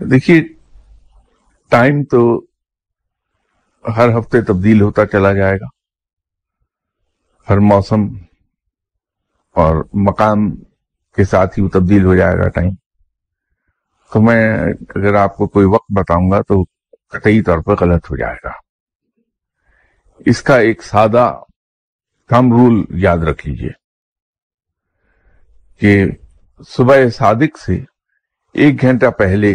देखिए टाइम तो हर हफ़्ते तब्दील होता चला जाएगा। हर मौसम और मकाम के साथ ही वो तब्दील हो जाएगा टाइम तो मैं अगर आपको कोई वक्त बताऊँगा तो कतई तौर पर गलत हो जाएगा। इसका एक सादा थम रूल याद रख लीजिए कि सुबह सादिक से एक घंटा पहले